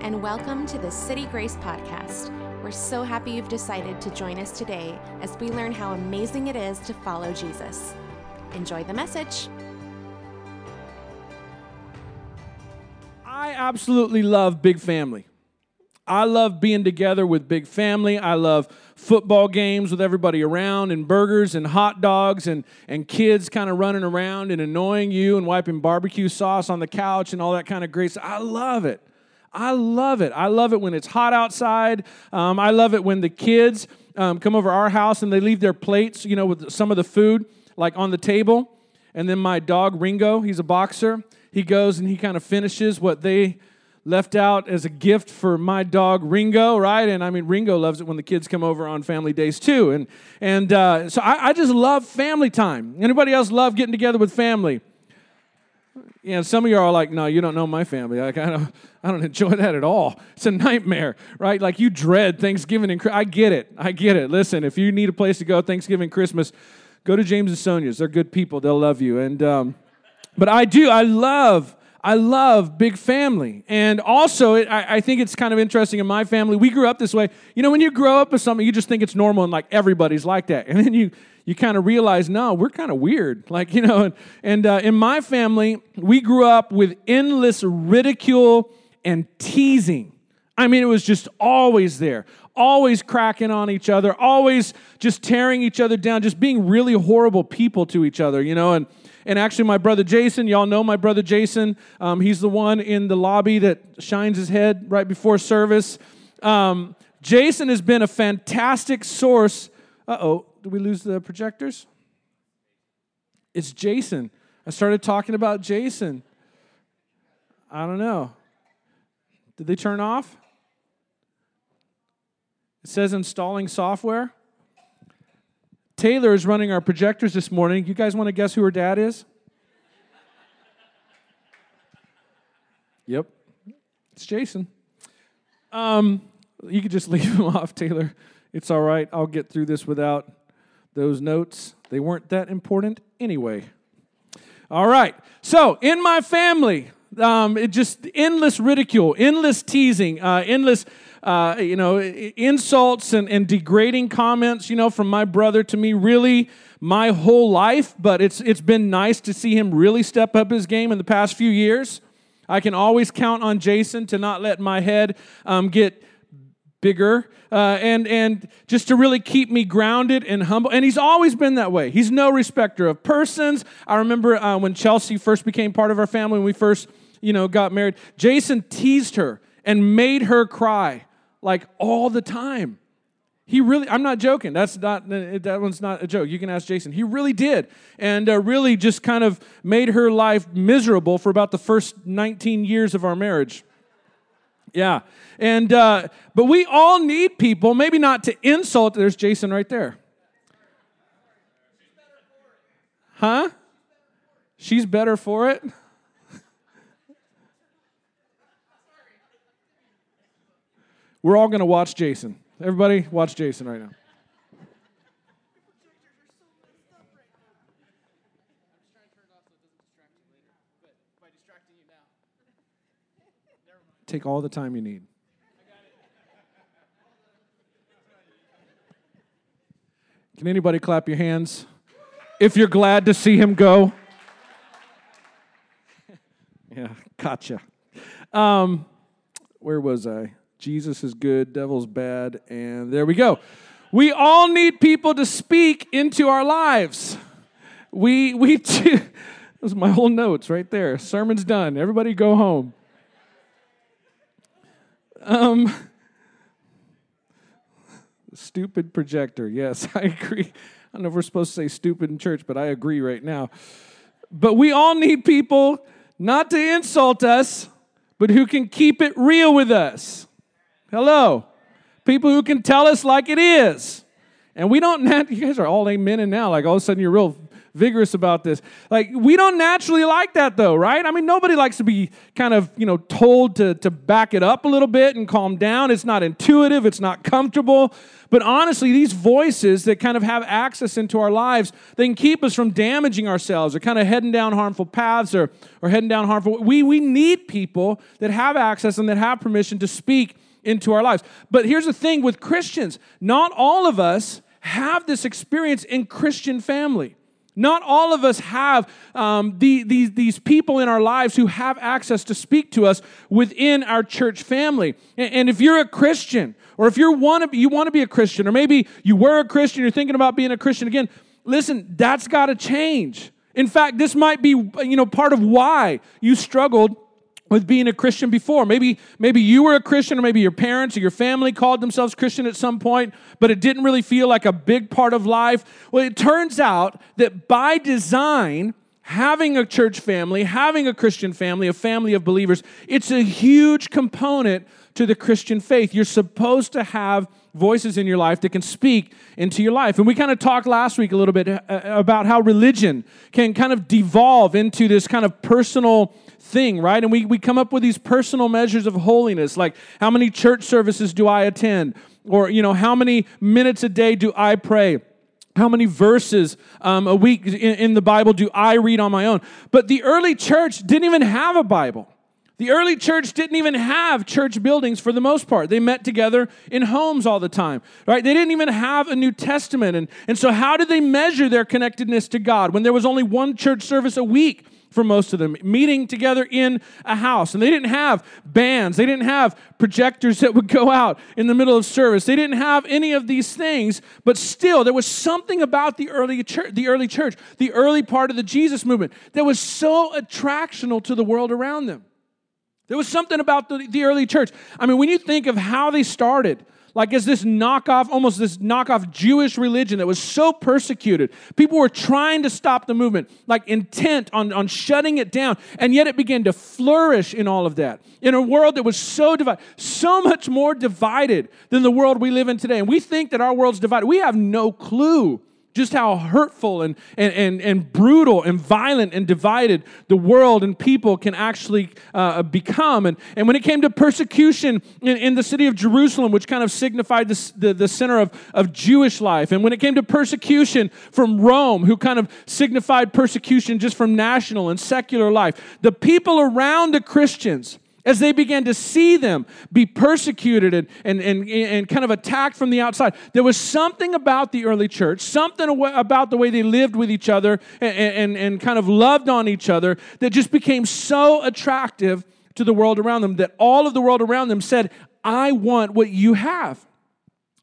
and welcome to the City Grace Podcast. We're so happy you've decided to join us today as we learn how amazing it is to follow Jesus. Enjoy the message. I absolutely love big family. I love being together with big family. I love football games with everybody around and burgers and hot dogs and, and kids kind of running around and annoying you and wiping barbecue sauce on the couch and all that kind of stuff. I love it. I love it. I love it when it's hot outside. Um, I love it when the kids um, come over our house and they leave their plates, you know, with some of the food like on the table. And then my dog Ringo, he's a boxer. He goes and he kind of finishes what they left out as a gift for my dog Ringo, right? And I mean, Ringo loves it when the kids come over on family days too. And and uh, so I, I, just love family time. Anybody else love getting together with family? You know, some of you are like, no, you don't know my family. Like, I don't, I don't enjoy that at all. It's a nightmare, right? Like you dread Thanksgiving and I get it. I get it. Listen, if you need a place to go Thanksgiving, Christmas, go to James and Sonia's. They're good people. They'll love you. And um, but I do. I love I love big family. And also, it, I, I, think it's kind of interesting in my family. We grew up this way. You know, when you grow up with something, you just think it's normal and like everybody's like that. And then you, you kind of realize, no, we're kind of weird. Like, you know, and, and uh, in my family, we grew up with endless ridicule and teasing. I mean, it was just always there, always cracking on each other, always just tearing each other down, just being really horrible people to each other, you know. And and actually, my brother Jason, y'all know my brother Jason. Um, he's the one in the lobby that shines his head right before service. Um, Jason has been a fantastic source. Uh oh, did we lose the projectors? It's Jason. I started talking about Jason. I don't know. Did they turn off? It says installing software. Taylor is running our projectors this morning. You guys want to guess who her dad is? Yep, it's Jason. Um, you could just leave him off, Taylor. It's all right. I'll get through this without those notes. They weren't that important anyway. All right. So, in my family, um, it just endless ridicule, endless teasing, uh, endless uh, you know, insults and, and degrading comments, you know, from my brother to me really my whole life, but it's, it's been nice to see him really step up his game in the past few years. I can always count on Jason to not let my head um, get bigger uh, and and just to really keep me grounded and humble and he's always been that way he's no respecter of persons i remember uh, when chelsea first became part of our family when we first you know got married jason teased her and made her cry like all the time. He really, I'm not joking. That's not, that one's not a joke. You can ask Jason. He really did. And uh, really just kind of made her life miserable for about the first 19 years of our marriage. Yeah. And, uh, but we all need people, maybe not to insult. There's Jason right there. Huh? She's better for it? We're all going to watch Jason. Everybody, watch Jason right now. Take all the time you need. Can anybody clap your hands if you're glad to see him go? yeah, gotcha. Um, where was I? Jesus is good, devil's bad, and there we go. We all need people to speak into our lives. We we too, those are my whole notes right there. Sermon's done. Everybody go home. Um stupid projector. Yes, I agree. I don't know if we're supposed to say stupid in church, but I agree right now. But we all need people not to insult us, but who can keep it real with us. Hello. People who can tell us like it is. And we don't, you guys are all amen and now, like all of a sudden you're real vigorous about this. Like, we don't naturally like that though, right? I mean, nobody likes to be kind of, you know, told to, to back it up a little bit and calm down. It's not intuitive, it's not comfortable. But honestly, these voices that kind of have access into our lives, they can keep us from damaging ourselves or kind of heading down harmful paths or, or heading down harmful. We, we need people that have access and that have permission to speak into our lives. But here's the thing with Christians not all of us have this experience in Christian family. Not all of us have um, the, these, these people in our lives who have access to speak to us within our church family. And, and if you're a Christian, or if you want to you want to be a Christian, or maybe you were a Christian, you're thinking about being a Christian again, listen, that's got to change. In fact, this might be you know part of why you struggled with being a Christian before. Maybe, maybe you were a Christian, or maybe your parents or your family called themselves Christian at some point, but it didn't really feel like a big part of life. Well, it turns out that by design, having a church family, having a Christian family, a family of believers, it's a huge component to the Christian faith. You're supposed to have voices in your life that can speak into your life. And we kind of talked last week a little bit uh, about how religion can kind of devolve into this kind of personal thing, right? And we, we come up with these personal measures of holiness, like how many church services do I attend? Or, you know, how many minutes a day do I pray? How many verses um, a week in, in the Bible do I read on my own? But the early church didn't even have a Bible. The early church didn't even have church buildings for the most part. They met together in homes all the time, right? They didn't even have a New Testament. And, and so, how did they measure their connectedness to God when there was only one church service a week? For most of them, meeting together in a house. And they didn't have bands, they didn't have projectors that would go out in the middle of service. They didn't have any of these things, but still there was something about the early church, the early church, the early part of the Jesus movement that was so attractional to the world around them. There was something about the, the early church. I mean, when you think of how they started, like as this knockoff, almost this knockoff Jewish religion that was so persecuted. People were trying to stop the movement, like intent on, on shutting it down, and yet it began to flourish in all of that. In a world that was so divided, so much more divided than the world we live in today. And we think that our world's divided. We have no clue just how hurtful and, and, and, and brutal and violent and divided the world and people can actually uh, become. And, and when it came to persecution in, in the city of Jerusalem, which kind of signified the, the, the center of, of Jewish life, and when it came to persecution from Rome, who kind of signified persecution just from national and secular life, the people around the Christians as they began to see them be persecuted and, and, and, and kind of attacked from the outside, there was something about the early church, something about the way they lived with each other and, and, and kind of loved on each other that just became so attractive to the world around them that all of the world around them said, I want what you have.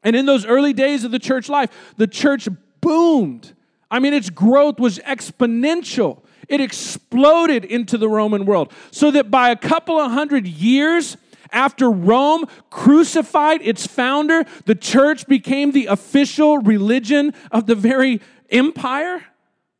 And in those early days of the church life, the church boomed. I mean, its growth was exponential. It exploded into the Roman world. So that by a couple of hundred years, after Rome crucified its founder, the church became the official religion of the very empire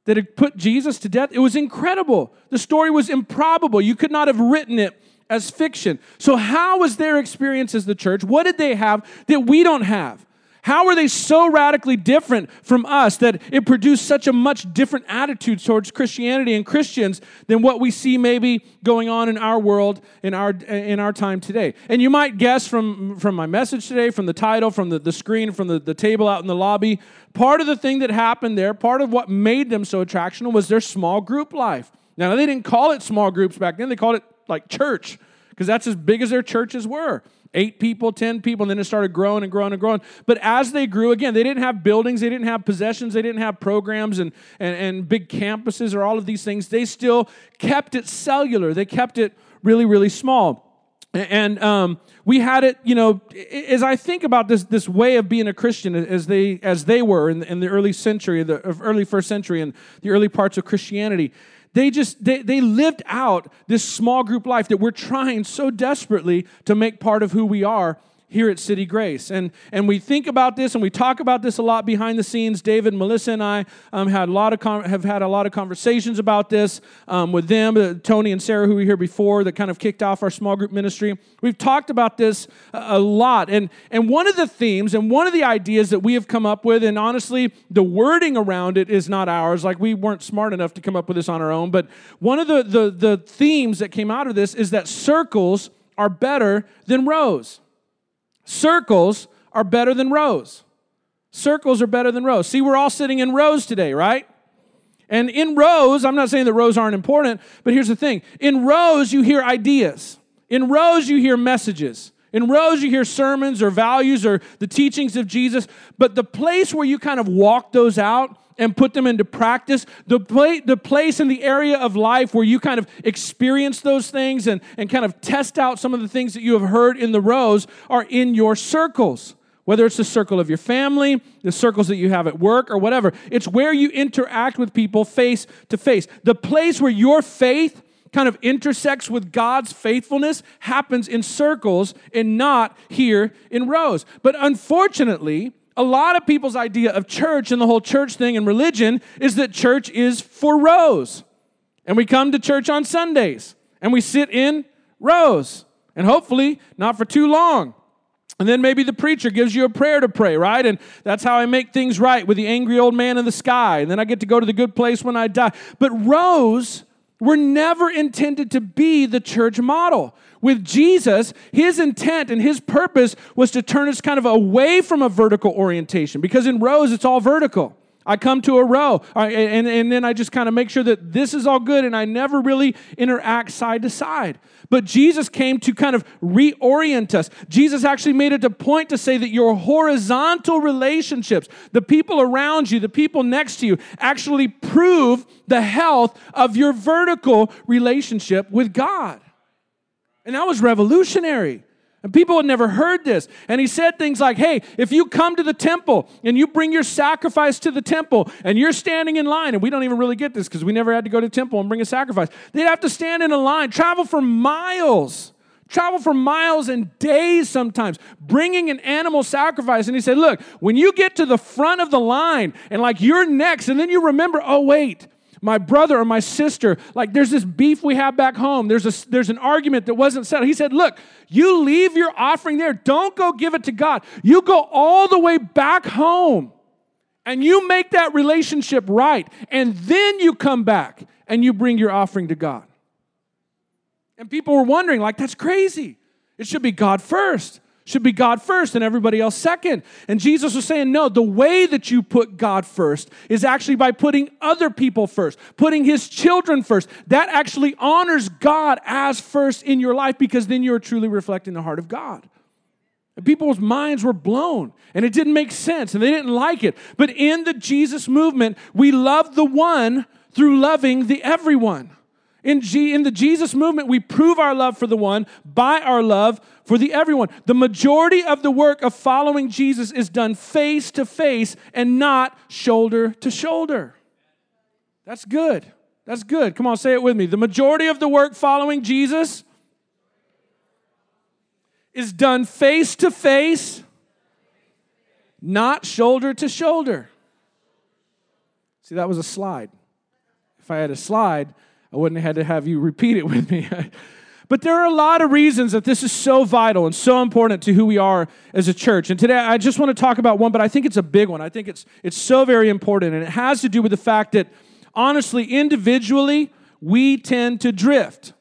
that had put Jesus to death. It was incredible. The story was improbable. You could not have written it as fiction. So, how was their experience as the church? What did they have that we don't have? How are they so radically different from us that it produced such a much different attitude towards Christianity and Christians than what we see maybe going on in our world in our in our time today? And you might guess from from my message today, from the title, from the, the screen, from the, the table out in the lobby, part of the thing that happened there, part of what made them so attractional was their small group life. Now they didn't call it small groups back then, they called it like church, because that's as big as their churches were eight people, 10 people, and then it started growing and growing and growing. But as they grew, again, they didn't have buildings, they didn't have possessions, they didn't have programs and, and, and big campuses or all of these things. They still kept it cellular, they kept it really, really small. And um, we had it, you know, as I think about this, this way of being a Christian as they, as they were in the, in the early century, the early first century, and the early parts of Christianity, they just they, they lived out this small group life that we're trying so desperately to make part of who we are here at City Grace. And, and we think about this and we talk about this a lot behind the scenes. David, Melissa, and I um, had a lot of have had a lot of conversations about this um, with them, uh, Tony and Sarah, who were here before, that kind of kicked off our small group ministry. We've talked about this a, a lot. And, and one of the themes and one of the ideas that we have come up with, and honestly, the wording around it is not ours. Like we weren't smart enough to come up with this on our own. But one of the, the, the themes that came out of this is that circles are better than rows. Circles are better than rows. Circles are better than rows. See, we're all sitting in rows today, right? And in rows, I'm not saying that rows aren't important, but here's the thing in rows, you hear ideas, in rows, you hear messages. In rows, you hear sermons or values or the teachings of Jesus, but the place where you kind of walk those out and put them into practice, the, the place in the area of life where you kind of experience those things and, and kind of test out some of the things that you have heard in the rows are in your circles. Whether it's the circle of your family, the circles that you have at work, or whatever, it's where you interact with people face to face. The place where your faith kind of intersects with God's faithfulness happens in circles and not here in rows. But unfortunately, a lot of people's idea of church and the whole church thing and religion is that church is for rows. And we come to church on Sundays and we sit in rows. And hopefully, not for too long. And then maybe the preacher gives you a prayer to pray, right? And that's how I make things right with the angry old man in the sky. And then I get to go to the good place when I die. But rows were never intended to be the church model. With Jesus, his intent and his purpose was to turn us kind of away from a vertical orientation because in rows it's all vertical. I come to a row and, and then I just kind of make sure that this is all good and I never really interact side to side. But Jesus came to kind of reorient us. Jesus actually made it a point to say that your horizontal relationships, the people around you, the people next to you, actually prove the health of your vertical relationship with God. And that was revolutionary. And people had never heard this. And he said things like, hey, if you come to the temple and you bring your sacrifice to the temple and you're standing in line, and we don't even really get this because we never had to go to the temple and bring a sacrifice, they'd have to stand in a line, travel for miles. Travel for miles and days sometimes, bringing an animal sacrifice. And he said, Look, when you get to the front of the line and like you're next, and then you remember, oh, wait, my brother or my sister, like there's this beef we have back home. There's, a, there's an argument that wasn't settled. He said, Look, you leave your offering there. Don't go give it to God. You go all the way back home and you make that relationship right. And then you come back and you bring your offering to God. And people were wondering, like, that's crazy. It should be God first should be God first and everybody else second. And Jesus was saying, no, the way that you put God first is actually by putting other people first, putting his children first. That actually honors God as first in your life because then you're truly reflecting the heart of God. And people's minds were blown and it didn't make sense and they didn't like it. But in the Jesus movement, we love the one through loving the everyone. In, G, in the Jesus movement, we prove our love for the one by our love for the everyone. The majority of the work of following Jesus is done face to face and not shoulder to shoulder. That's good. That's good. Come on, say it with me. The majority of the work following Jesus is done face to face, not shoulder to shoulder. See, that was a slide. If I had a slide, I wouldn't have had to have you repeat it with me. but there are a lot of reasons that this is so vital and so important to who we are as a church. And today I just want to talk about one, but I think it's a big one. I think it's, it's so very important. And it has to do with the fact that, honestly, individually, we tend to drift.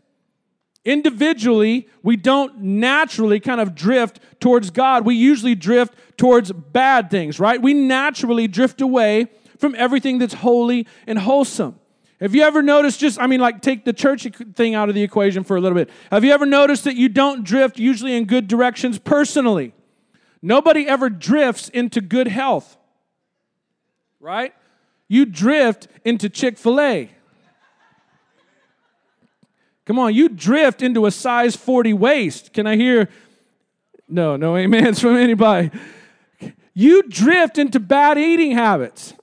Individually, we don't naturally kind of drift towards God. We usually drift towards bad things, right? We naturally drift away from everything that's holy and wholesome. Have you ever noticed just, I mean, like take the church thing out of the equation for a little bit. Have you ever noticed that you don't drift usually in good directions personally? Nobody ever drifts into good health, right? You drift into Chick fil A. Come on, you drift into a size 40 waist. Can I hear? No, no amens from anybody. You drift into bad eating habits.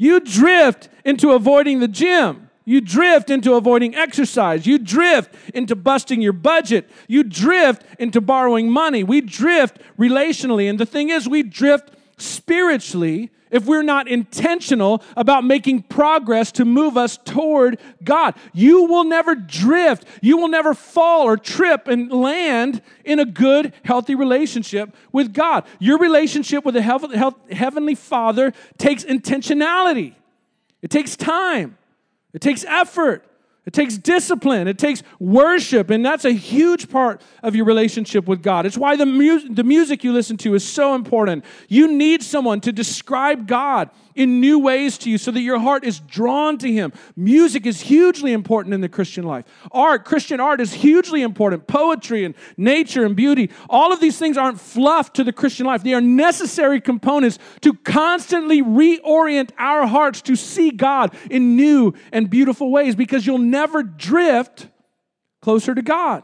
You drift into avoiding the gym. You drift into avoiding exercise. You drift into busting your budget. You drift into borrowing money. We drift relationally. And the thing is, we drift spiritually if we're not intentional about making progress to move us toward God. You will never drift. You will never fall or trip and land in a good, healthy relationship with God. Your relationship with the Heavenly Father takes intentionality, it takes time, it takes effort. It takes discipline. It takes worship. And that's a huge part of your relationship with God. It's why the, mu- the music you listen to is so important. You need someone to describe God in new ways to you so that your heart is drawn to Him. Music is hugely important in the Christian life. Art, Christian art is hugely important. Poetry and nature and beauty, all of these things aren't fluff to the Christian life. They are necessary components to constantly reorient our hearts to see God in new and beautiful ways because you'll never drift closer to God.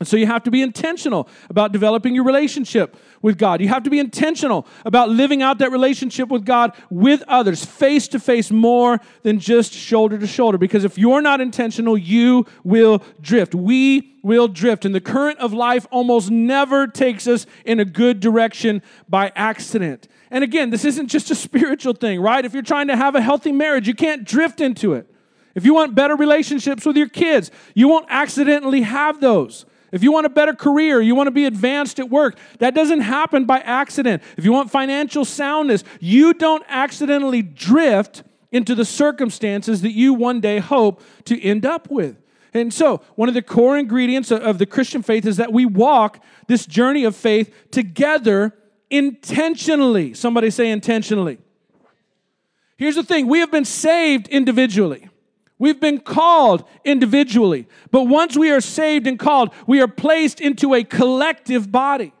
And so you have to be intentional about developing your relationship with God. You have to be intentional about living out that relationship with God with others, face to face, more than just shoulder to shoulder. Because if you're not intentional, you will drift. We will drift. And the current of life almost never takes us in a good direction by accident. And again, this isn't just a spiritual thing, right? If you're trying to have a healthy marriage, you can't drift into it. If you want better relationships with your kids, you won't accidentally have those. If you want a better career, you want to be advanced at work, that doesn't happen by accident. If you want financial soundness, you don't accidentally drift into the circumstances that you one day hope to end up with. And so, one of the core ingredients of the Christian faith is that we walk this journey of faith together intentionally. Somebody say intentionally. Here's the thing we have been saved individually. We've been called individually, but once we are saved and called, we are placed into a collective body.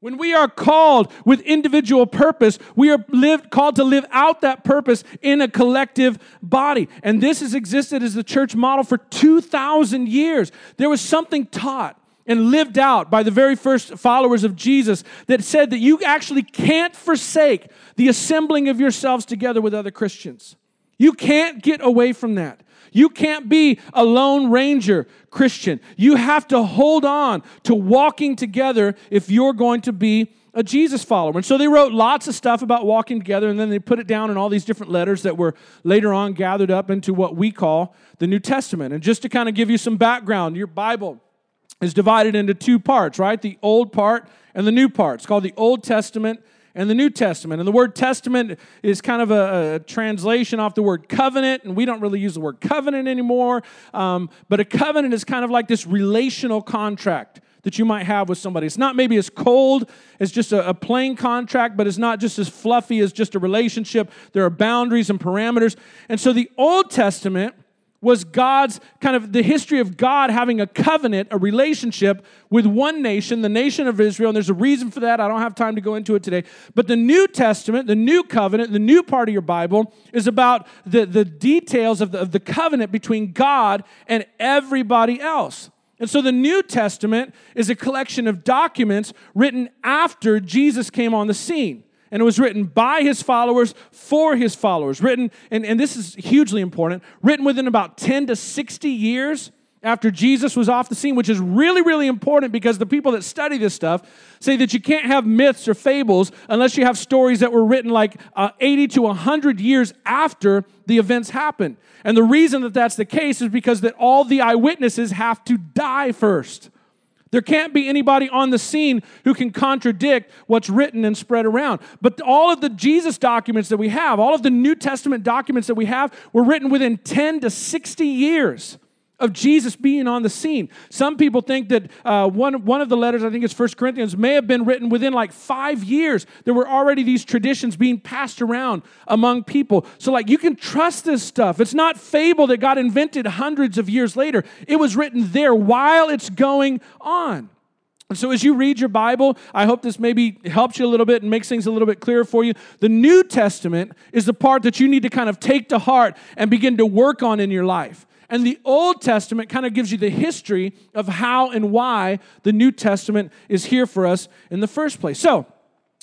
When we are called with individual purpose, we are lived, called to live out that purpose in a collective body. And this has existed as the church model for 2,000 years. There was something taught and lived out by the very first followers of Jesus that said that you actually can't forsake the assembling of yourselves together with other Christians. You can't get away from that. You can't be a lone ranger Christian. You have to hold on to walking together if you're going to be a Jesus follower. And so they wrote lots of stuff about walking together, and then they put it down in all these different letters that were later on gathered up into what we call the New Testament. And just to kind of give you some background, your Bible is divided into two parts, right? The old part and the new part. It's called the Old Testament and the New Testament. And the word testament is kind of a, a translation off the word covenant, and we don't really use the word covenant anymore. Um, but a covenant is kind of like this relational contract that you might have with somebody. It's not maybe as cold as just a, a, plain contract, but it's not just as fluffy as just a relationship. There are boundaries and parameters. And so the Old Testament was God's kind of the history of God having a covenant, a relationship with one nation, the nation of Israel. And there's a reason for that. I don't have time to go into it today. But the New Testament, the new covenant, the new part of your Bible is about the, the details of the, of the covenant between God and everybody else. And so the New Testament is a collection of documents written after Jesus came on the scene and it was written by his followers for his followers. Written, and, and this is hugely important, written within about 10 to 60 years after Jesus was off the scene, which is really, really important because the people that study this stuff say that you can't have myths or fables unless you have stories that were written like uh, 80 to 100 years after the events happened. And the reason that that's the case is because that all the eyewitnesses have to die first. There can't be anybody on the scene who can contradict what's written and spread around. But all of the Jesus documents that we have, all of the New Testament documents that we have, were written within 10 to 60 years of Jesus being on the scene. Some people think that uh, one, one of the letters, I think it's First Corinthians, may have been written within like five years. There were already these traditions being passed around among people. So, like, you can trust this stuff. It's not fable that got invented hundreds of years later, it was written there while it's going on. And so, as you read your Bible, I hope this maybe helps you a little bit and makes things a little bit clearer for you. The New Testament is the part that you need to kind of take to heart and begin to work on in your life. And the Old Testament kind of gives you the history of how and why the New Testament is here for us in the first place. So,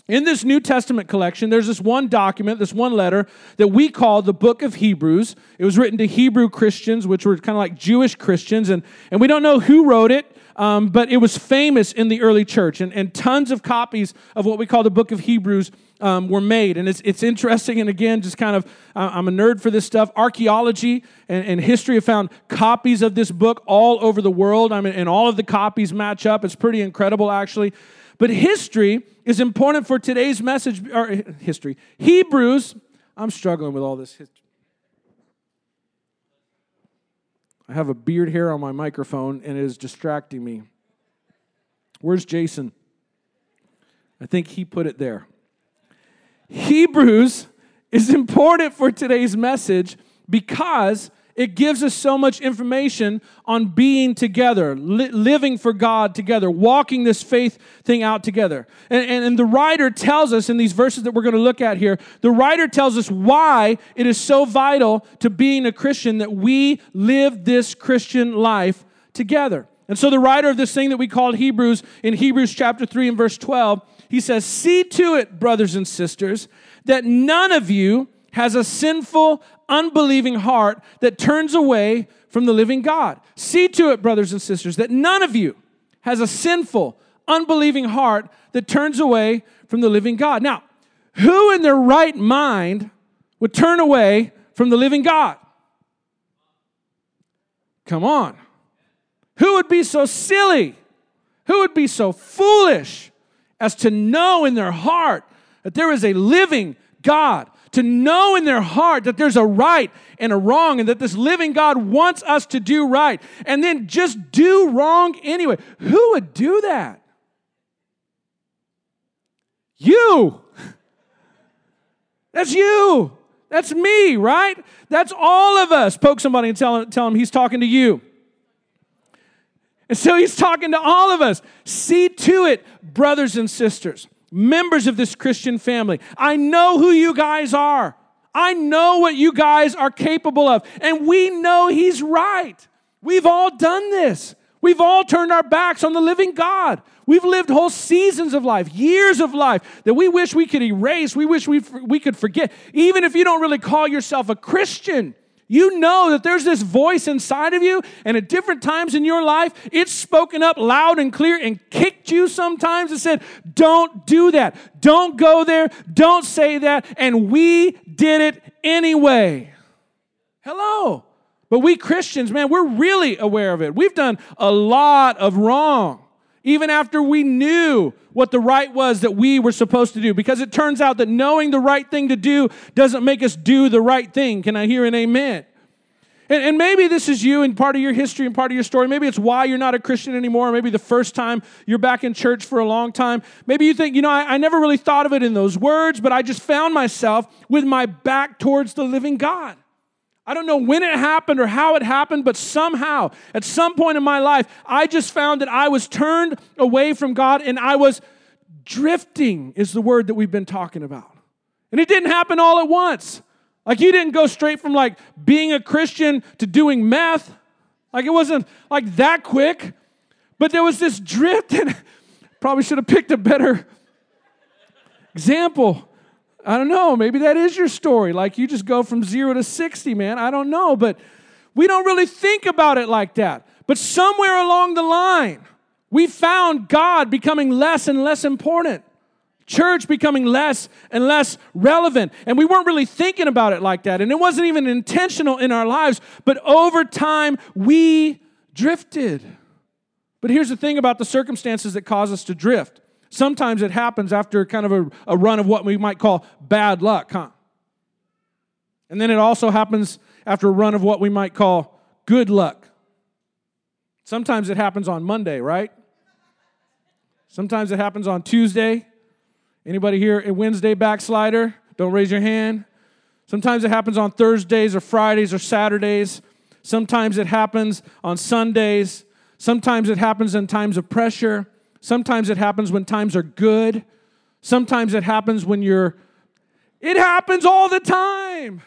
in this New Testament collection, there's this one document, this one letter that we call the book of Hebrews. It was written to Hebrew Christians, which were kind of like Jewish Christians, and, and we don't know who wrote it, um, but it was famous in the early church, and, and tons of copies of what we call the book of Hebrews um, were made. And it's, it's interesting, and again, just kind of, I'm a nerd for this stuff. Archaeology and, and, history have found copies of this book all over the world. I mean, and all of the copies match up. It's pretty incredible, actually. But history is important for today's message, or history. Hebrews, I'm struggling with all this history. I have a beard hair on my microphone and it is distracting me. Where's Jason? I think he put it there. Hebrews is important for today's message because it gives us so much information on being together, li- living for God together, walking this faith thing out together. And, and, and the writer tells us in these verses that we're going to look at here, the writer tells us why it is so vital to being a Christian that we live this Christian life together. And so the writer of this thing that we call Hebrews, in Hebrews chapter 3 and verse 12, he says, See to it, brothers and sisters, that none of you has a sinful, unbelieving heart that turns away from the living God. See to it, brothers and sisters, that none of you has a sinful, unbelieving heart that turns away from the living God. Now, who in their right mind would turn away from the living God? Come on. Who would be so silly? Who would be so foolish as to know in their heart that there is a living God to know in their heart that there's a right and a wrong and that this living God wants us to do right and then just do wrong anyway. Who would do that? You. That's you. That's me, right? That's all of us. Poke somebody and tell, tell him he's talking to you. And so he's talking to all of us. See to it, brothers and sisters members of this Christian family. I know who you guys are. I know what you guys are capable of. And we know He's right. We've all done this. We've all turned our backs on the living God. We've lived whole seasons of life, years of life that we wish we could erase, we wish we, we could forget. Even if you don't really call yourself a Christian, you know that there's this voice inside of you, and at different times in your life, it's spoken up loud and clear and kicked you sometimes and said, Don't do that. Don't go there. Don't say that. And we did it anyway. Hello. But we Christians, man, we're really aware of it. We've done a lot of wrong, even after we knew what the right was that we were supposed to do. Because it turns out that knowing the right thing to do doesn't make us do the right thing. Can I hear an amen? And, and, maybe this is you and part of your history and part of your story. Maybe it's why you're not a Christian anymore. Maybe the first time you're back in church for a long time. Maybe you think, you know, I, I never really thought of it in those words, but I just found myself with my back towards the living God. I don't know when it happened or how it happened, but somehow, at some point in my life, I just found that I was turned away from God and I was drifting, is the word that we've been talking about. And it didn't happen all at once. Like you didn't go straight from like being a Christian to doing meth. Like it wasn't like that quick. But there was this drift, and probably should have picked a better example. I don't know. Maybe that is your story. Like you just go from zero to 60, man. I don't know. But we don't really think about it like that. But somewhere along the line, we found God becoming less and less important. Church becoming less and less relevant. And we weren't really thinking about it like that. And it wasn't even intentional in our lives. But over time, we drifted. But here's the thing about the circumstances that cause us to drift Sometimes it happens after kind of a, a run of what we might call bad luck, huh? And then it also happens after a run of what we might call good luck. Sometimes it happens on Monday, right? Sometimes it happens on Tuesday. Anybody here a Wednesday backslider? Don't raise your hand. Sometimes it happens on Thursdays or Fridays or Saturdays. Sometimes it happens on Sundays. Sometimes it happens in times of pressure. Sometimes it happens when times are good. Sometimes it happens when you're, it happens all the time.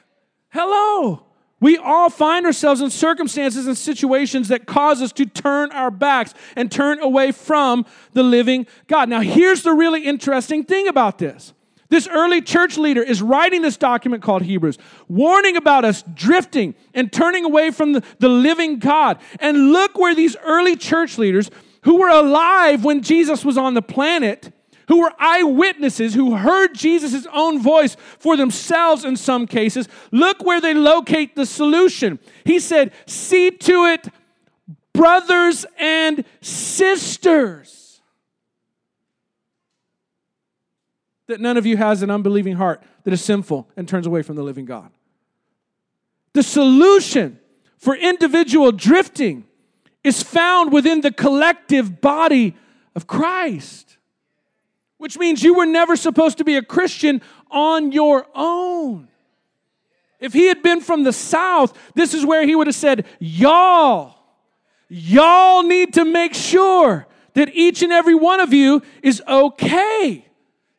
Hello. We all find ourselves in circumstances and situations that cause us to turn our backs and turn away from the living God. Now, here's the really interesting thing about this. This early church leader is writing this document called Hebrews, warning about us drifting and turning away from the, the living God. And look where these early church leaders, who were alive when Jesus was on the planet, who were eyewitnesses, who heard Jesus' own voice for themselves in some cases, look where they locate the solution. He said, See to it, brothers and sisters, that none of you has an unbelieving heart that is sinful and turns away from the living God. The solution for individual drifting is found within the collective body of Christ which means you were never supposed to be a Christian on your own. If he had been from the South, this is where he would have said, Y'all, y'all need to make sure that each and every one of you is okay.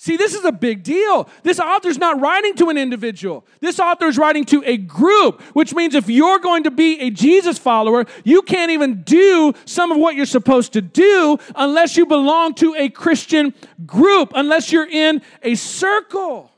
See, this is a big deal. This author's not writing to an individual. This author is writing to a group, which means if you're going to be a Jesus follower, you can't even do some of what you're supposed to do unless you belong to a Christian group, unless you're in a circle.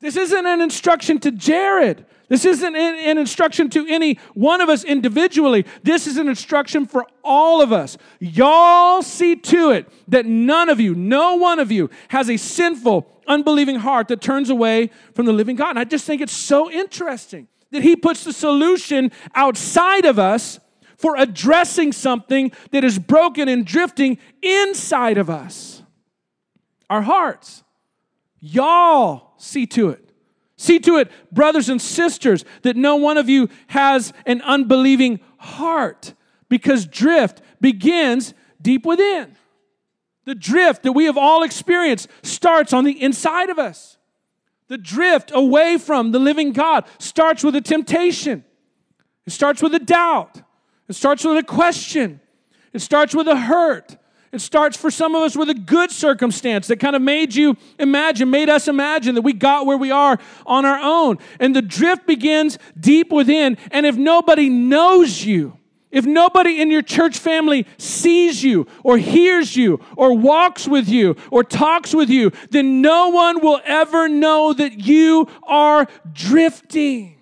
This isn't an instruction to Jared. This isn't an instruction to any one of us individually. This is an instruction for all of us. Y'all see to it that none of you, no one of you, has a sinful, unbelieving heart that turns away from the living God. And I just think it's so interesting that he puts the solution outside of us for addressing something that is broken and drifting inside of us our hearts. Y'all see to it See to it, brothers and sisters, that no one of you has an unbelieving heart, because drift begins deep within. The drift that we have all experienced starts on the inside of us. The drift away from the living God starts with a temptation, it starts with a doubt, it starts with a question, it starts with a hurt, it starts for some of us with a good circumstance that kind of made you imagine, made us imagine that we got where we are on our own. And the drift begins deep within. And if nobody knows you, if nobody in your church family sees you or hears you or walks with you or talks with you, then no one will ever know that you are drifting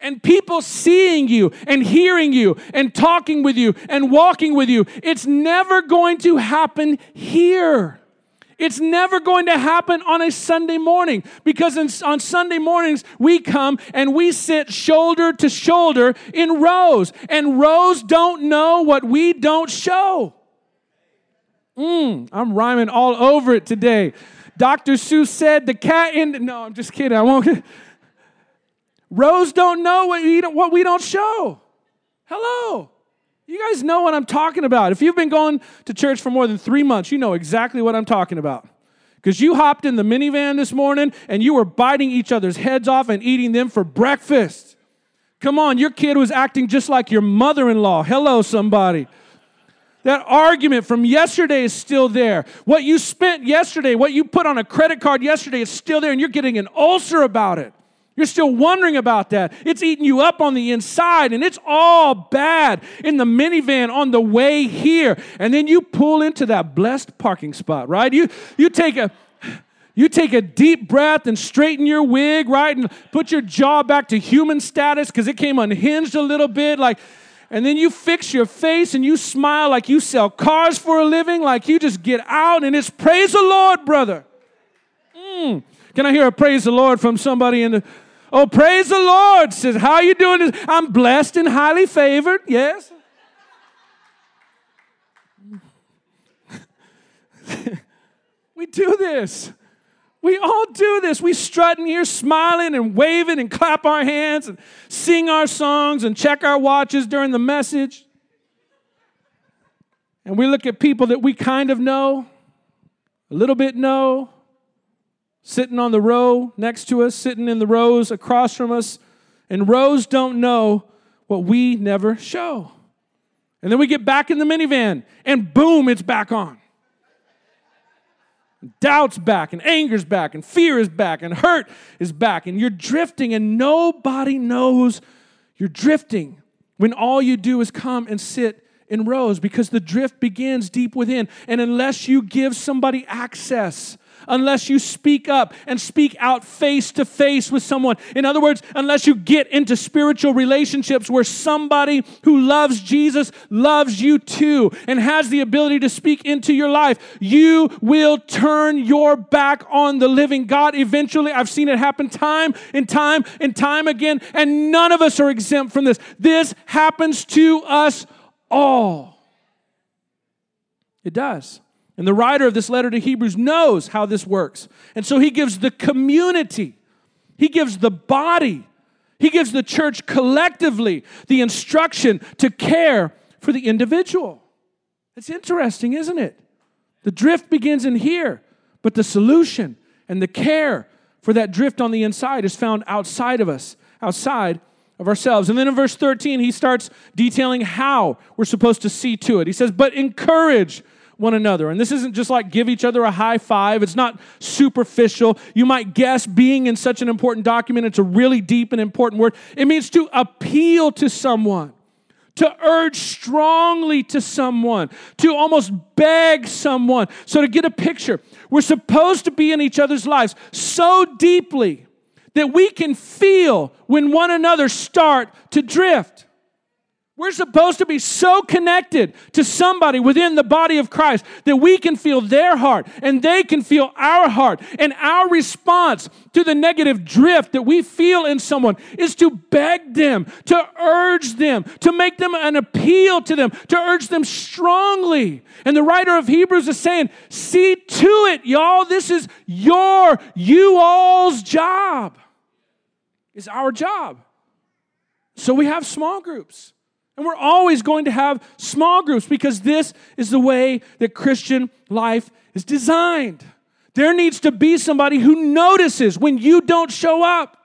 and people seeing you and hearing you and talking with you and walking with you. It's never going to happen here. It's never going to happen on a Sunday morning because in, on Sunday mornings we come and we sit shoulder to shoulder in rows, and rows don't know what we don't show. Mm, I'm rhyming all over it today. Dr. Seuss said the cat in. The, No, I'm just kidding. I won't. Rows don't know what we don't, what we don't show. Hello. You guys know what I'm talking about. If you've been going to church for more than three months, you know exactly what I'm talking about. Because you hopped in the minivan this morning and you were biting each other's heads off and eating them for breakfast. Come on, your kid was acting just like your mother in law. Hello, somebody. That argument from yesterday is still there. What you spent yesterday, what you put on a credit card yesterday is still there, and you're getting an ulcer about it. You're still wondering about that. It's eating you up on the inside, and it's all bad in the minivan on the way here. And then you pull into that blessed parking spot, right? You, you take a you take a deep breath and straighten your wig, right? And put your jaw back to human status because it came unhinged a little bit. Like, and then you fix your face and you smile like you sell cars for a living, like you just get out and it's praise the Lord, brother. Mm. Can I hear a praise the Lord from somebody in the Oh, praise the Lord. Says, how are you doing? I'm blessed and highly favored. Yes. we do this. We all do this. We strut in here smiling and waving and clap our hands and sing our songs and check our watches during the message. And we look at people that we kind of know, a little bit know, sitting on the row next to us, sitting in the rows across from us, and rows don't know what we never show. And then we get back in the minivan, and boom, it's back on. Doubt's back, and anger's back, and fear is back, and hurt is back, and you're drifting, and nobody knows You're drifting when all you do is come and sit in rows because the drift begins deep within. And unless you give somebody access, unless you speak up and speak out face to face with someone. In other words, unless you get into spiritual relationships where somebody who loves Jesus loves you too and has the ability to speak into your life, you will turn your back on the living God eventually. I've seen it happen time and time and time again, and none of us are exempt from this. This happens to us all. It does. And the writer of this letter to Hebrews knows how this works. And so he gives the community, he gives the body, he gives the church collectively the instruction to care for the individual. It's interesting, isn't it? The drift begins in here, but the solution and the care for that drift on the inside is found outside of us, outside of ourselves. And then in verse 13, he starts detailing how we're supposed to see to it. He says, But encourage one another. And this isn't just like give each other a high five, it's not superficial. You might guess being in such an important document, it's a really deep and important word. It means to appeal to someone. To urge strongly to someone, to almost beg someone. So, to get a picture, we're supposed to be in each other's lives so deeply that we can feel when one another start to drift. We're supposed to be so connected to somebody within the body of Christ that we can feel their heart and they can feel our heart. And our response to the negative drift that we feel in someone is to beg them, to urge them, to make them an appeal to them, to urge them strongly. And the writer of Hebrews is saying, See to it, y'all. This is your, you all's job. It's our job. So we have small groups. And we're always going to have small groups because this is the way that Christian life is designed. There needs to be somebody who notices when you don't show up.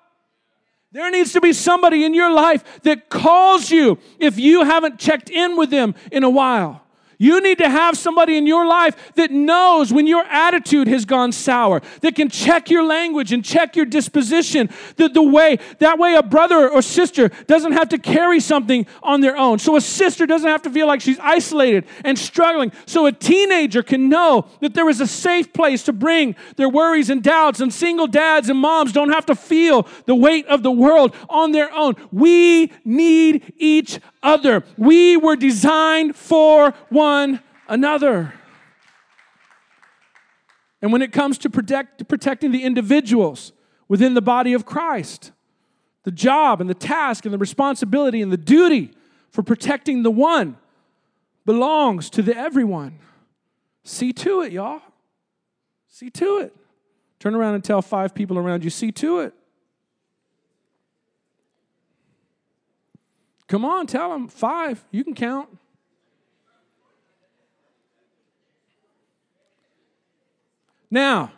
There needs to be somebody in your life that calls you if you haven't checked in with them in a while. You need to have somebody in your life that knows when your attitude has gone sour, that can check your language and check your disposition, the, the way, that way a brother or sister doesn't have to carry something on their own. So a sister doesn't have to feel like she's isolated and struggling. So a teenager can know that there is a safe place to bring their worries and doubts, and single dads and moms don't have to feel the weight of the world on their own. We need each other. We were designed for one another. And when it comes to protect, protecting the individuals within the body of Christ, the job and the task and the responsibility and the duty for protecting the one belongs to the everyone. See to it, y'all. See to it. Turn around and tell five people around you, see to it. Come on, tell them. Five. You can count. Now,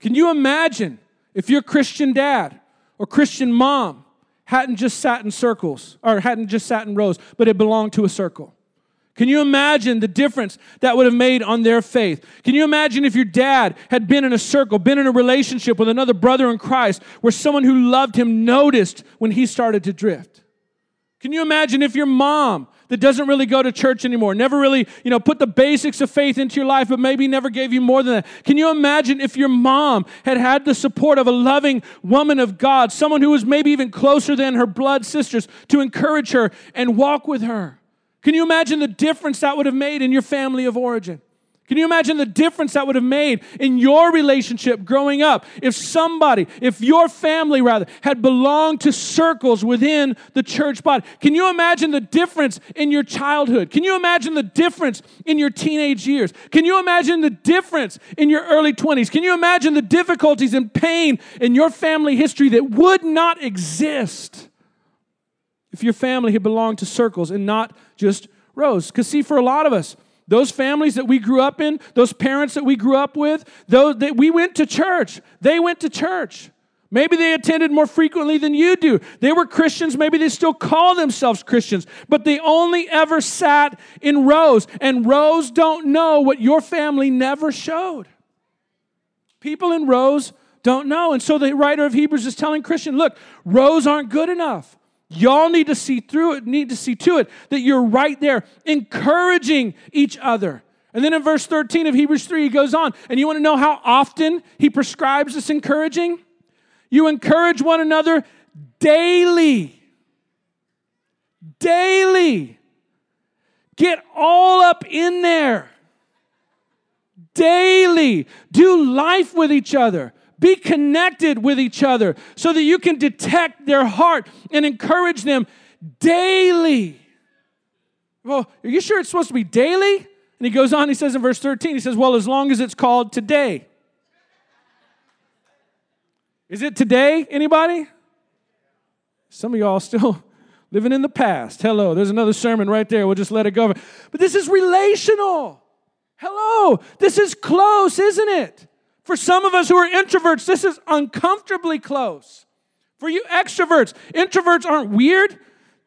can you imagine if your Christian dad or Christian mom hadn't just sat in circles or hadn't just sat in rows, but it belonged to a circle? Can you imagine the difference that would have made on their faith? Can you imagine if your dad had been in a circle, been in a relationship with another brother in Christ, where someone who loved him noticed when he started to drift? Can you imagine if your mom that doesn't really go to church anymore, never really, you know, put the basics of faith into your life, but maybe never gave you more than that? Can you imagine if your mom had had the support of a loving woman of God, someone who was maybe even closer than her blood sisters to encourage her and walk with her? Can you imagine the difference that would have made in your family of origin? Can you imagine the difference that would have made in your relationship growing up if somebody, if your family rather, had belonged to circles within the church body? Can you imagine the difference in your childhood? Can you imagine the difference in your teenage years? Can you imagine the difference in your early 20s? Can you imagine the difficulties and pain in your family history that would not exist if your family had belonged to circles and not just rows? Because, see, for a lot of us, those families that we grew up in, those parents that we grew up with, those that we went to church. They went to church. Maybe they attended more frequently than you do. They were Christians. Maybe they still call themselves Christians, but they only ever sat in rows. And rows don't know what your family never showed. People in rows don't know. And so the writer of Hebrews is telling Christian, look, rows aren't good enough. Y'all need to see through it, need to see to it that you're right there encouraging each other. And then in verse 13 of Hebrews 3, he goes on, and you want to know how often he prescribes this encouraging? You encourage one another daily. Daily. Get all up in there. Daily. Do life with each other. Be connected with each other so that you can detect their heart and encourage them daily. Well, are you sure it's supposed to be daily? And he goes on, he says in verse 13, he says, Well, as long as it's called today. Is it today, anybody? Some of y'all still living in the past. Hello, there's another sermon right there. We'll just let it go. But this is relational. Hello, this is close, isn't it? For some of us who are introverts, this is uncomfortably close. For you extroverts, introverts aren't weird.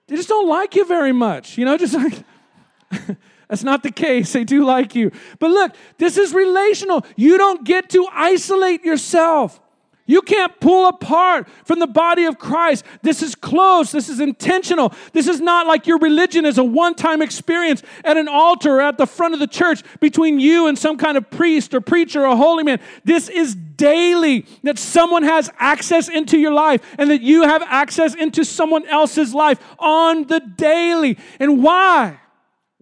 They just don't like you very much. You know, just like that's not the case. They do like you. But look, this is relational. You don't get to isolate yourself. You can't pull apart from the body of Christ. This is close. This is intentional. This is not like your religion is a one time experience at an altar or at the front of the church between you and some kind of priest or preacher or holy man. This is daily that someone has access into your life and that you have access into someone else's life on the daily. And why?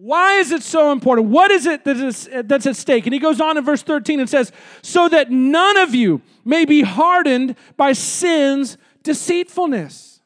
Why is it so important? What is it that is, that's at stake? And he goes on in verse 13 and says, So that none of you may be hardened by sin's deceitfulness.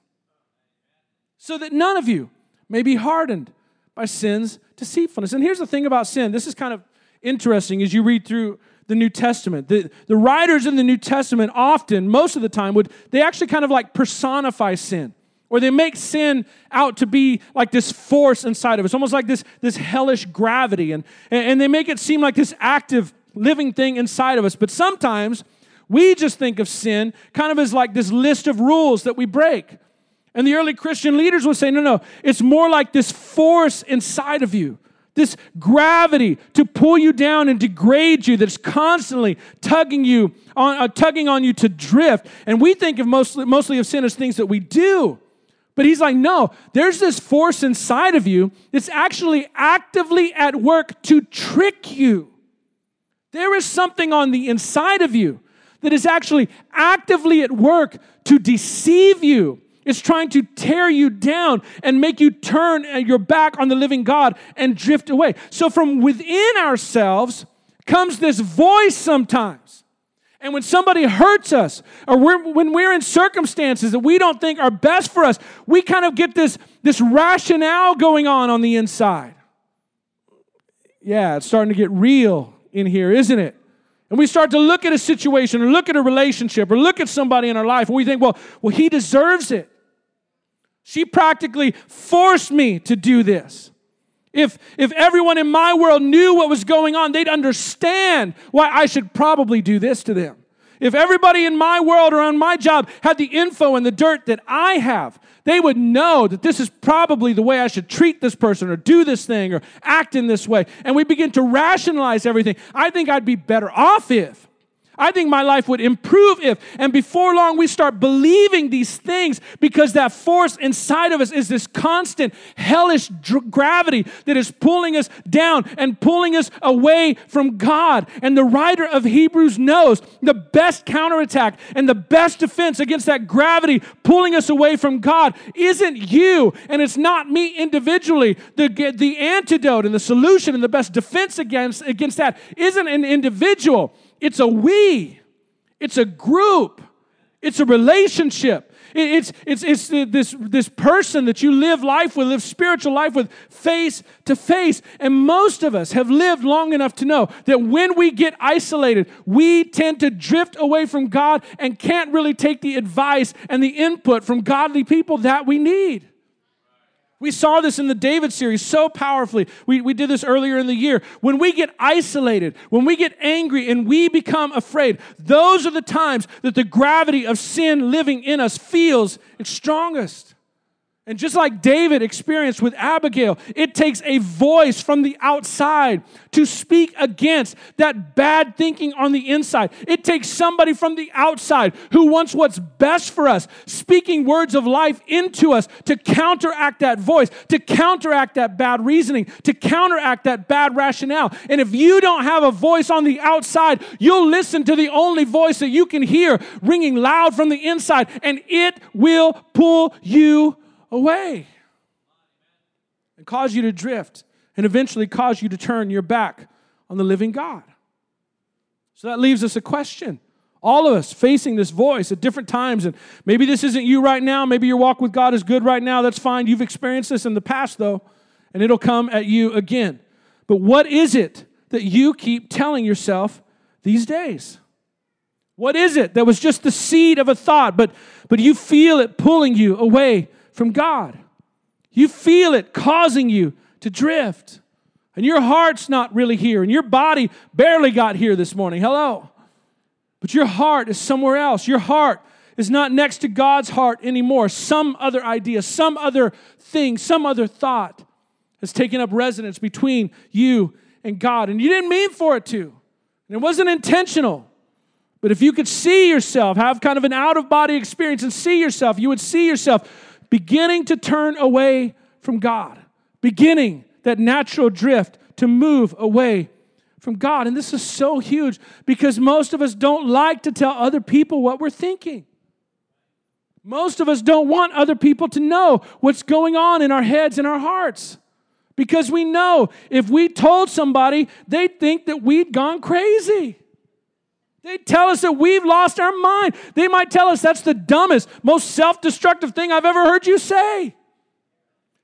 So that none of you may be hardened by sin's deceitfulness. And here's the thing about sin this is kind of interesting as you read through the New Testament. The, the writers in the New Testament often, most of the time, would they actually kind of like personify sin. Or they make sin out to be like this force inside of us, almost like this, this hellish gravity. And, and they make it seem like this active, living thing inside of us. But sometimes we just think of sin kind of as like this list of rules that we break. And the early Christian leaders would say, no, no, it's more like this force inside of you, this gravity to pull you down and degrade you that's constantly tugging you on, uh, tugging on you to drift. And we think of mostly, mostly of sin as things that we do. But he's like, no, there's this force inside of you that's actually actively at work to trick you. There is something on the inside of you that is actually actively at work to deceive you. It's trying to tear you down and make you turn your back on the living God and drift away. So, from within ourselves comes this voice sometimes and when somebody hurts us, or we're, when we're in circumstances that we don't think are best for us, we kind of get this, this rationale going on on the inside. Yeah, it's starting to get real in here, isn't it? And we start to look at a situation or look at a relationship or look at somebody in our life and we think, well, well, he deserves it. She practically forced me to do this. If, if everyone in my world knew what was going on, they'd understand why I should probably do this to them. If everybody in my world or on my job had the info and the dirt that I have, they would know that this is probably the way I should treat this person or do this thing or act in this way. And we begin to rationalize everything. I think I'd be better off if. I think my life would improve if, and before long, we start believing these things because that force inside of us is this constant hellish dr- gravity that is pulling us down and pulling us away from God. And the writer of Hebrews knows the best counterattack and the best defense against that gravity pulling us away from God isn't you, and it's not me individually. The, the antidote and the solution and the best defense against, against that isn't an individual. It's a we, it's a group, it's a relationship. It's, it's, it's this, this person that you live life with, live spiritual life with face to face. And most of us have lived long enough to know that when we get isolated, we tend to drift away from God and can't really take the advice and the input from godly people that we need. We saw this in the David series so powerfully. We, we did this earlier in the year. When we get isolated, when we get angry and we become afraid, those are the times that the gravity of sin living in us feels its strongest. And just like David experienced with Abigail, it takes a voice from the outside to speak against that bad thinking on the inside. It takes somebody from the outside who wants what's best for us, speaking words of life into us to counteract that voice, to counteract that bad reasoning, to counteract that bad rationale. And if you don't have a voice on the outside, you'll listen to the only voice that you can hear ringing loud from the inside, and it will pull you away and cause you to drift and eventually cause you to turn your back on the living God. So that leaves us a question. All of us facing this voice at different times, and maybe this isn't you right now. Maybe your walk with God is good right now. That's fine. You've experienced this in the past, though, and it'll come at you again. But what is it that you keep telling yourself these days? What is it that was just the seed of a thought, but, but you feel it pulling you away from God. You feel it causing you to drift. And your heart's not really here, and your body barely got here this morning. Hello. But your heart is somewhere else. Your heart is not next to God's heart anymore. Some other idea, some other thing, some other thought has taken up residence between you and God. And you didn't mean for it to, and it wasn't intentional. But if you could see yourself, have kind of an out of body experience and see yourself, you would see yourself beginning to turn away from God, beginning that natural drift to move away from God. And this is so huge because most of us don't like to tell other people what we're thinking. Most of us don't want other people to know what's going on in our heads and our hearts because we know if we told somebody, they'd think that we'd gone crazy. They tell us that we've lost our mind. They might tell us that's the dumbest, most self destructive thing I've ever heard you say.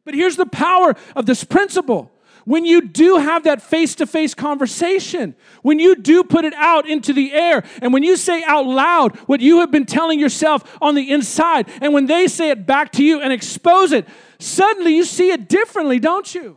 But here's the power of this principle. When you do have that face to face conversation, when you do put it out into the air, and when you say out loud what you have been telling yourself on the inside, and when they say it back to you and expose it, suddenly you see it differently, don't you?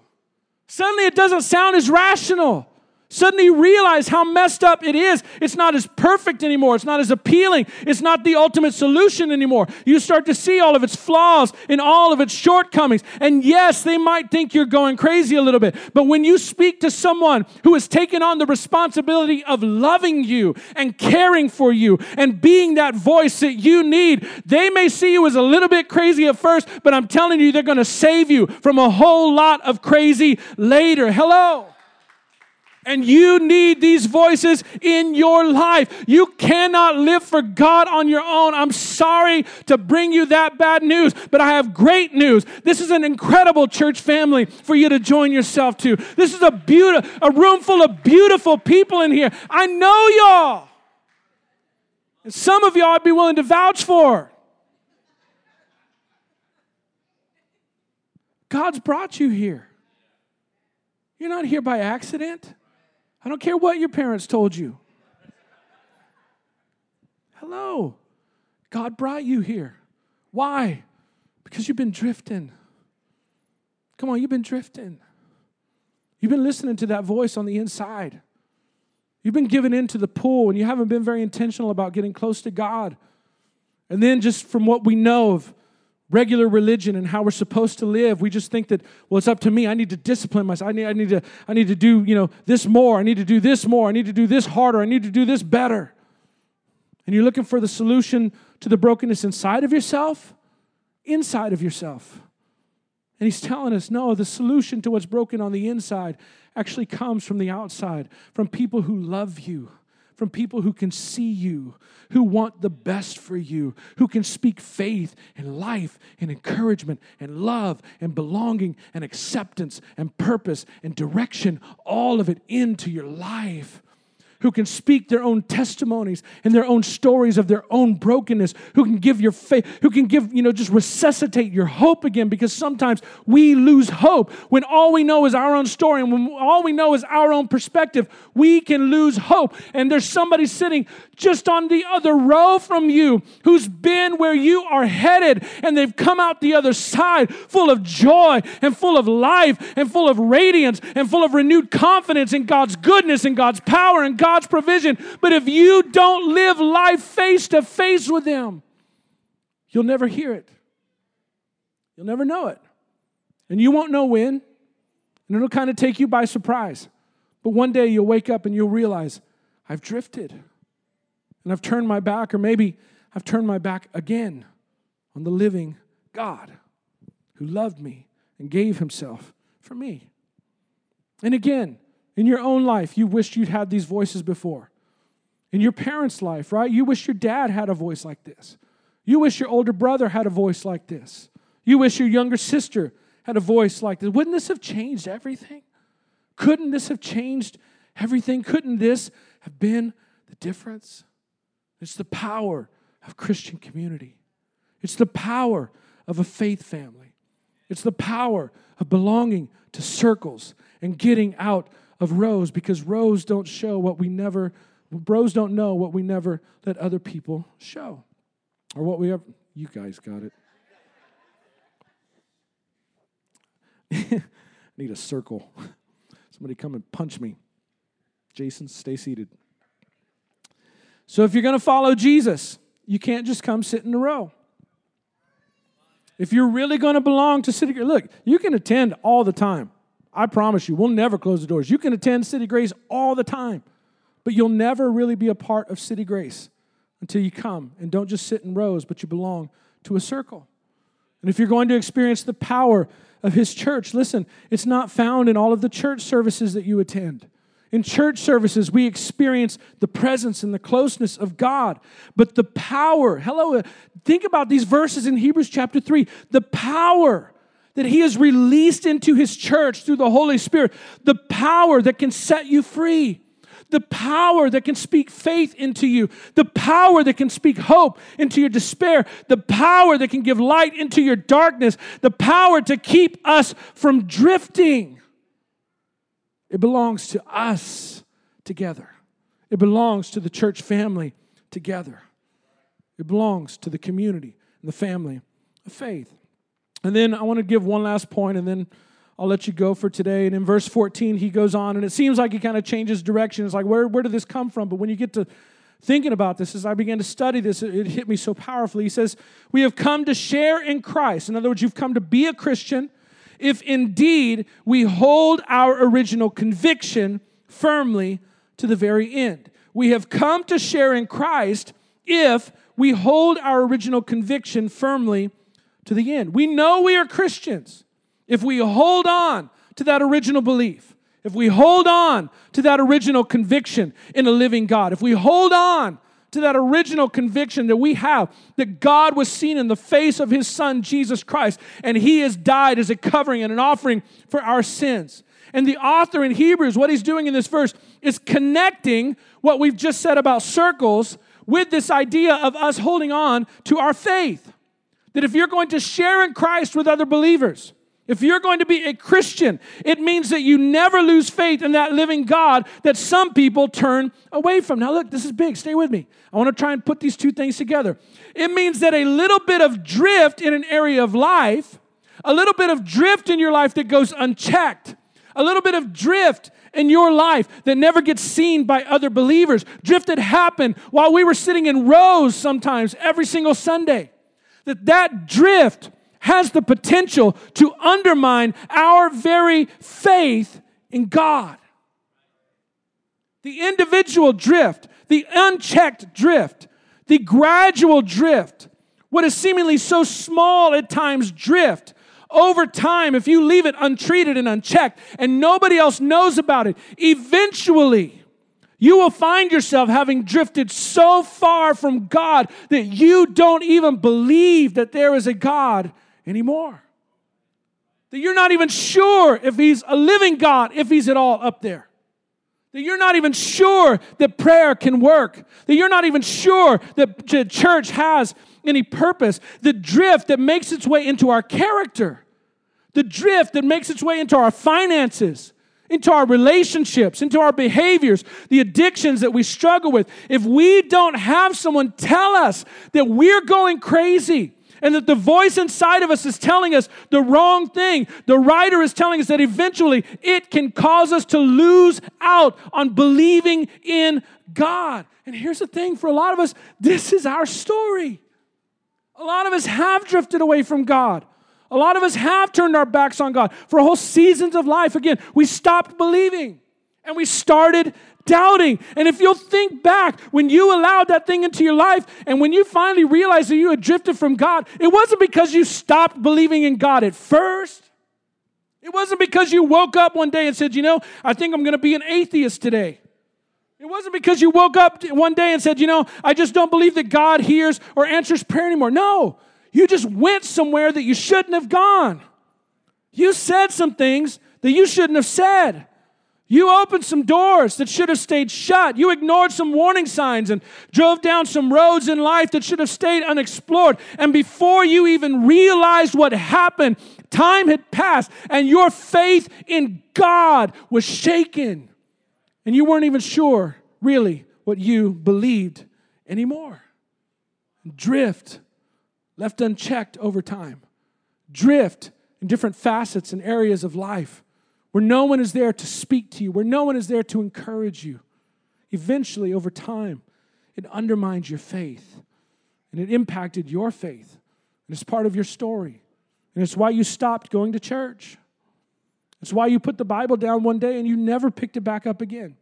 Suddenly it doesn't sound as rational. Suddenly realize how messed up it is. It's not as perfect anymore. It's not as appealing. It's not the ultimate solution anymore. You start to see all of its flaws and all of its shortcomings. And yes, they might think you're going crazy a little bit. But when you speak to someone who has taken on the responsibility of loving you and caring for you and being that voice that you need, they may see you as a little bit crazy at first, but I'm telling you, they're going to save you from a whole lot of crazy later. Hello. And you need these voices in your life. You cannot live for God on your own. I'm sorry to bring you that bad news, but I have great news. This is an incredible church family for you to join yourself to. This is a beautiful, a room full of beautiful people in here. I know y'all. And some of y'all I'd be willing to vouch for. God's brought you here. You're not here by accident. I don't care what your parents told you. Hello. God brought you here. Why? Because you've been drifting. Come on, you've been drifting. You've been listening to that voice on the inside. You've been given into the pull and you haven't been very intentional about getting close to God. And then, just from what we know of regular religion and how we're supposed to live we just think that well it's up to me. I need to discipline myself. I need, I need to i need to do you know this more. I need to do this more. I need to do this harder. I need to do this better. And you're looking for the solution to the brokenness inside of yourself inside of yourself. And he's telling us no the solution to what's broken on the inside actually comes from the outside from people who love you from people who can see you, who want the best for you, who can speak faith and life and encouragement and love and belonging and acceptance and purpose and direction, all of it into your life who can speak their own testimonies and their own stories of their own brokenness, who can give your faith, who can give, you know, just resuscitate your hope again because sometimes we lose hope when all we know is our own story and when all we know is our own perspective, we can lose hope. And there's somebody sitting just on the other row from you who's been where you are headed and they've come out the other side full of joy and full of life and full of radiance and full of renewed confidence in God's goodness and God's power and God's God's provision. But if you don't live life face to face with Him, you'll never hear it. You'll never know it. And you won't know when, and it'll kind of take you by surprise. But one day you'll wake up and you'll realize, I've drifted, and I've turned my back, or maybe I've turned my back again on the living God who loved me and gave himself for me. And again, in your own life, you wished you'd had these voices before. In your parents' life, right? You wish your dad had a voice like this. You wish your older brother had a voice like this. You wish your younger sister had a voice like this. Wouldn't this have changed everything? Couldn't this have changed everything? Couldn't this have been the difference? It's the power of Christian community. It's the power of a faith family. It's the power of belonging to circles and getting out of rows because rows don't show what we never, rows don't know what we never let other people show. Or what we ever, you guys got it. Need a circle. Somebody come and punch me. Jason, stay seated. So if you're going to follow Jesus, you can't just come sit in a row. If you're really going to belong to City look, you can attend all the time. I promise you, we'll never close the doors. You can attend City Grace all the time, but you'll never really be a part of City Grace until you come and don't just sit in rows, but you belong to a circle. And if you're going to experience the power of His church, listen, it's not found in all of the church services that you attend. In church services, we experience the presence and the closeness of God. But the power, hello, think about these verses in Hebrews chapter 3 the power that He has released into His church through the Holy Spirit, the power that can set you free. The power that can speak faith into you, the power that can speak hope into your despair, the power that can give light into your darkness, the power to keep us from drifting. It belongs to us together. It belongs to the church family together. It belongs to the community and the family of faith. And then I want to give one last point and then I'll let you go for today. And in verse 14, he goes on, and it seems like he kind of changes direction. It's like, where, where did this come from? But when you get to thinking about this, as I began to study this, it, it hit me so powerfully. He says, We have come to share in Christ. In other words, you've come to be a Christian if indeed we hold our original conviction firmly to the very end. We have come to share in Christ if we hold our original conviction firmly to the end. We know we are Christians if we hold on to that original belief. If we hold on to that original conviction in a living God, if we hold on to that original conviction that we have that God was seen in the face of his son, Jesus Christ, and he has died as a covering and an offering for our sins. And the author in Hebrews, what he's doing in this verse is connecting what we've just said about circles with this idea of us holding on to our faith. That if you're going to share in Christ with other believers, if you're going to be a Christian, it means that you never lose faith in that living God that some people turn away from. Now, look, this is big. Stay with me. I want to try and put these two things together. It means that a little bit of drift in an area of life, a little bit of drift in your life that goes unchecked, a little bit of drift in your life that never gets seen by other believers, drift that happened while we were sitting in rows sometimes every single Sunday. That that drift has the potential to undermine our very faith in God. The individual drift, the unchecked drift, the gradual drift, what is seemingly so small at times drift, over time, if you leave it untreated and unchecked and nobody else knows about it, eventually you will find yourself having drifted so far from God that you don't even believe that there is a God anymore. That you're not even sure if He's a living God, if He's at all up there. That you're not even sure that prayer can work. That you're not even sure that the church has any purpose. The drift that makes its way into our character. The drift that makes its way into our finances into our relationships, into our behaviors, the addictions that we struggle with. If we don't have someone tell us that we're going crazy, and that the voice inside of us is telling us the wrong thing. The writer is telling us that eventually it can cause us to lose out on believing in God. And here's the thing for a lot of us, this is our story. A lot of us have drifted away from God. A lot of us have turned our backs on God for whole seasons of life. Again, we stopped believing and we started doubting. And if you'll think back when you allowed that thing into your life and when you finally realized that you had drifted from God, it wasn't because you stopped believing in God at first. It wasn't because you woke up one day and said, You know, I think I'm going to be an atheist today. It wasn't because you woke up one day and said, You know, I just don't believe that God hears or answers prayer anymore. No, you just went somewhere that you shouldn't have gone. You said some things that you shouldn't have said. You opened some doors that should have stayed shut. You ignored some warning signs and drove down some roads in life that should have stayed unexplored. And before you even realized what happened, time had passed and your faith in God was shaken. And you weren't even sure, really, what you believed anymore. Drift, left unchecked over time. Drift in different facets and areas of life where no one is there to speak to you, where no one is there to encourage you. Eventually, over time, it undermines your faith and it impacted your faith. And it's part of your story. And it's why you stopped going to church. It's why you put the Bible down one day and you never picked it back up again.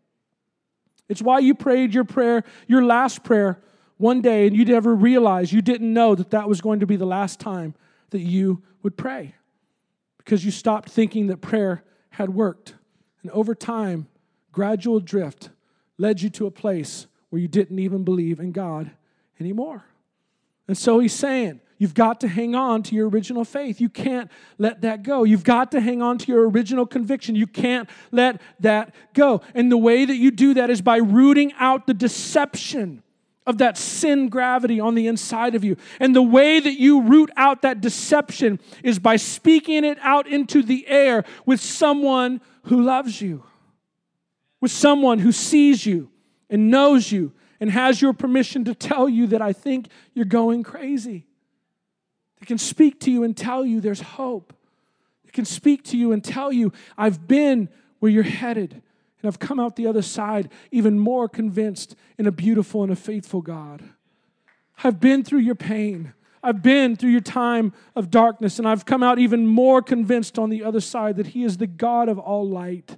It's why you prayed your prayer, your last prayer, one day and you'd never realized, you didn't know that that was going to be the last time that you would pray because you stopped thinking that prayer had worked. And over time, gradual drift led you to a place where you didn't even believe in God anymore. And so he's saying, You've got to hang on to your original faith. You can't let that go. You've got to hang on to your original conviction. You can't let that go. And the way that you do that is by rooting out the deception of that sin gravity on the inside of you. And the way that you root out that deception is by speaking it out into the air with someone who loves you, with someone who sees you and knows you and has your permission to tell you that I think you're going crazy. They can speak to you and tell you there's hope. They can speak to you and tell you, I've been where you're headed. And I've come out the other side even more convinced in a beautiful and a faithful God. I've been through your pain. I've been through your time of darkness, and I've come out even more convinced on the other side that He is the God of all light,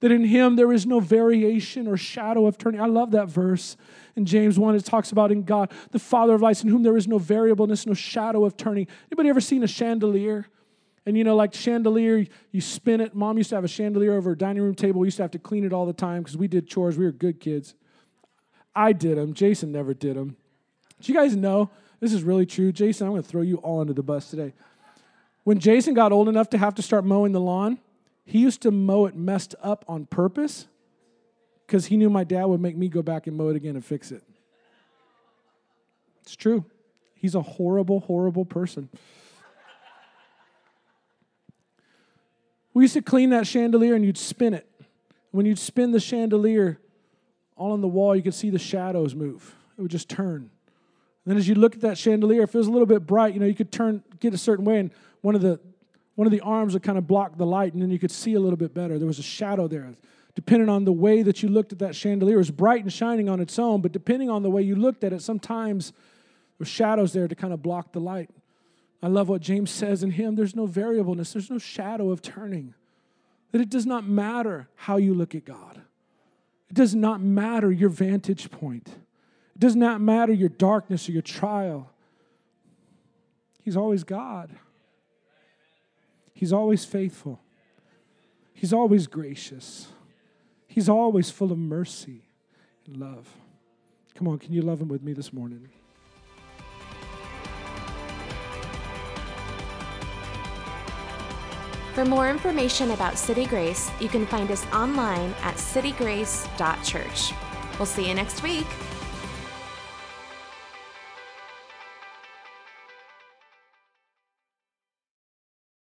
that in Him there is no variation or shadow of turning. I love that verse in James 1. It talks about in God, the Father of lights, in whom there is no variableness, no shadow of turning. Anybody ever seen a chandelier? And you know, like chandelier, you spin it. Mom used to have a chandelier over a dining room table. We used to have to clean it all the time because we did chores. We were good kids. I did them. Jason never did them. Do you guys know? This is really true. Jason, I'm going to throw you all under the bus today. When Jason got old enough to have to start mowing the lawn, he used to mow it messed up on purpose because he knew my dad would make me go back and mow it again and fix it. It's true. He's a horrible, horrible person. We used to clean that chandelier and you'd spin it. When you'd spin the chandelier, all on the wall, you could see the shadows move. It would just turn. And then as you look at that chandelier, if it was a little bit bright, you know, you could turn, get a certain way, and one of the one of the arms would kind of block the light, and then you could see a little bit better. There was a shadow there. Depending on the way that you looked at that chandelier, it was bright and shining on its own, but depending on the way you looked at it, sometimes there were shadows there to kind of block the light. I love what James says in him there's no variableness, there's no shadow of turning. That it does not matter how you look at God, it does not matter your vantage point, it does not matter your darkness or your trial. He's always God, He's always faithful, He's always gracious, He's always full of mercy and love. Come on, can you love Him with me this morning? For more information about City Grace, you can find us online at citygrace.church. We'll see you next week.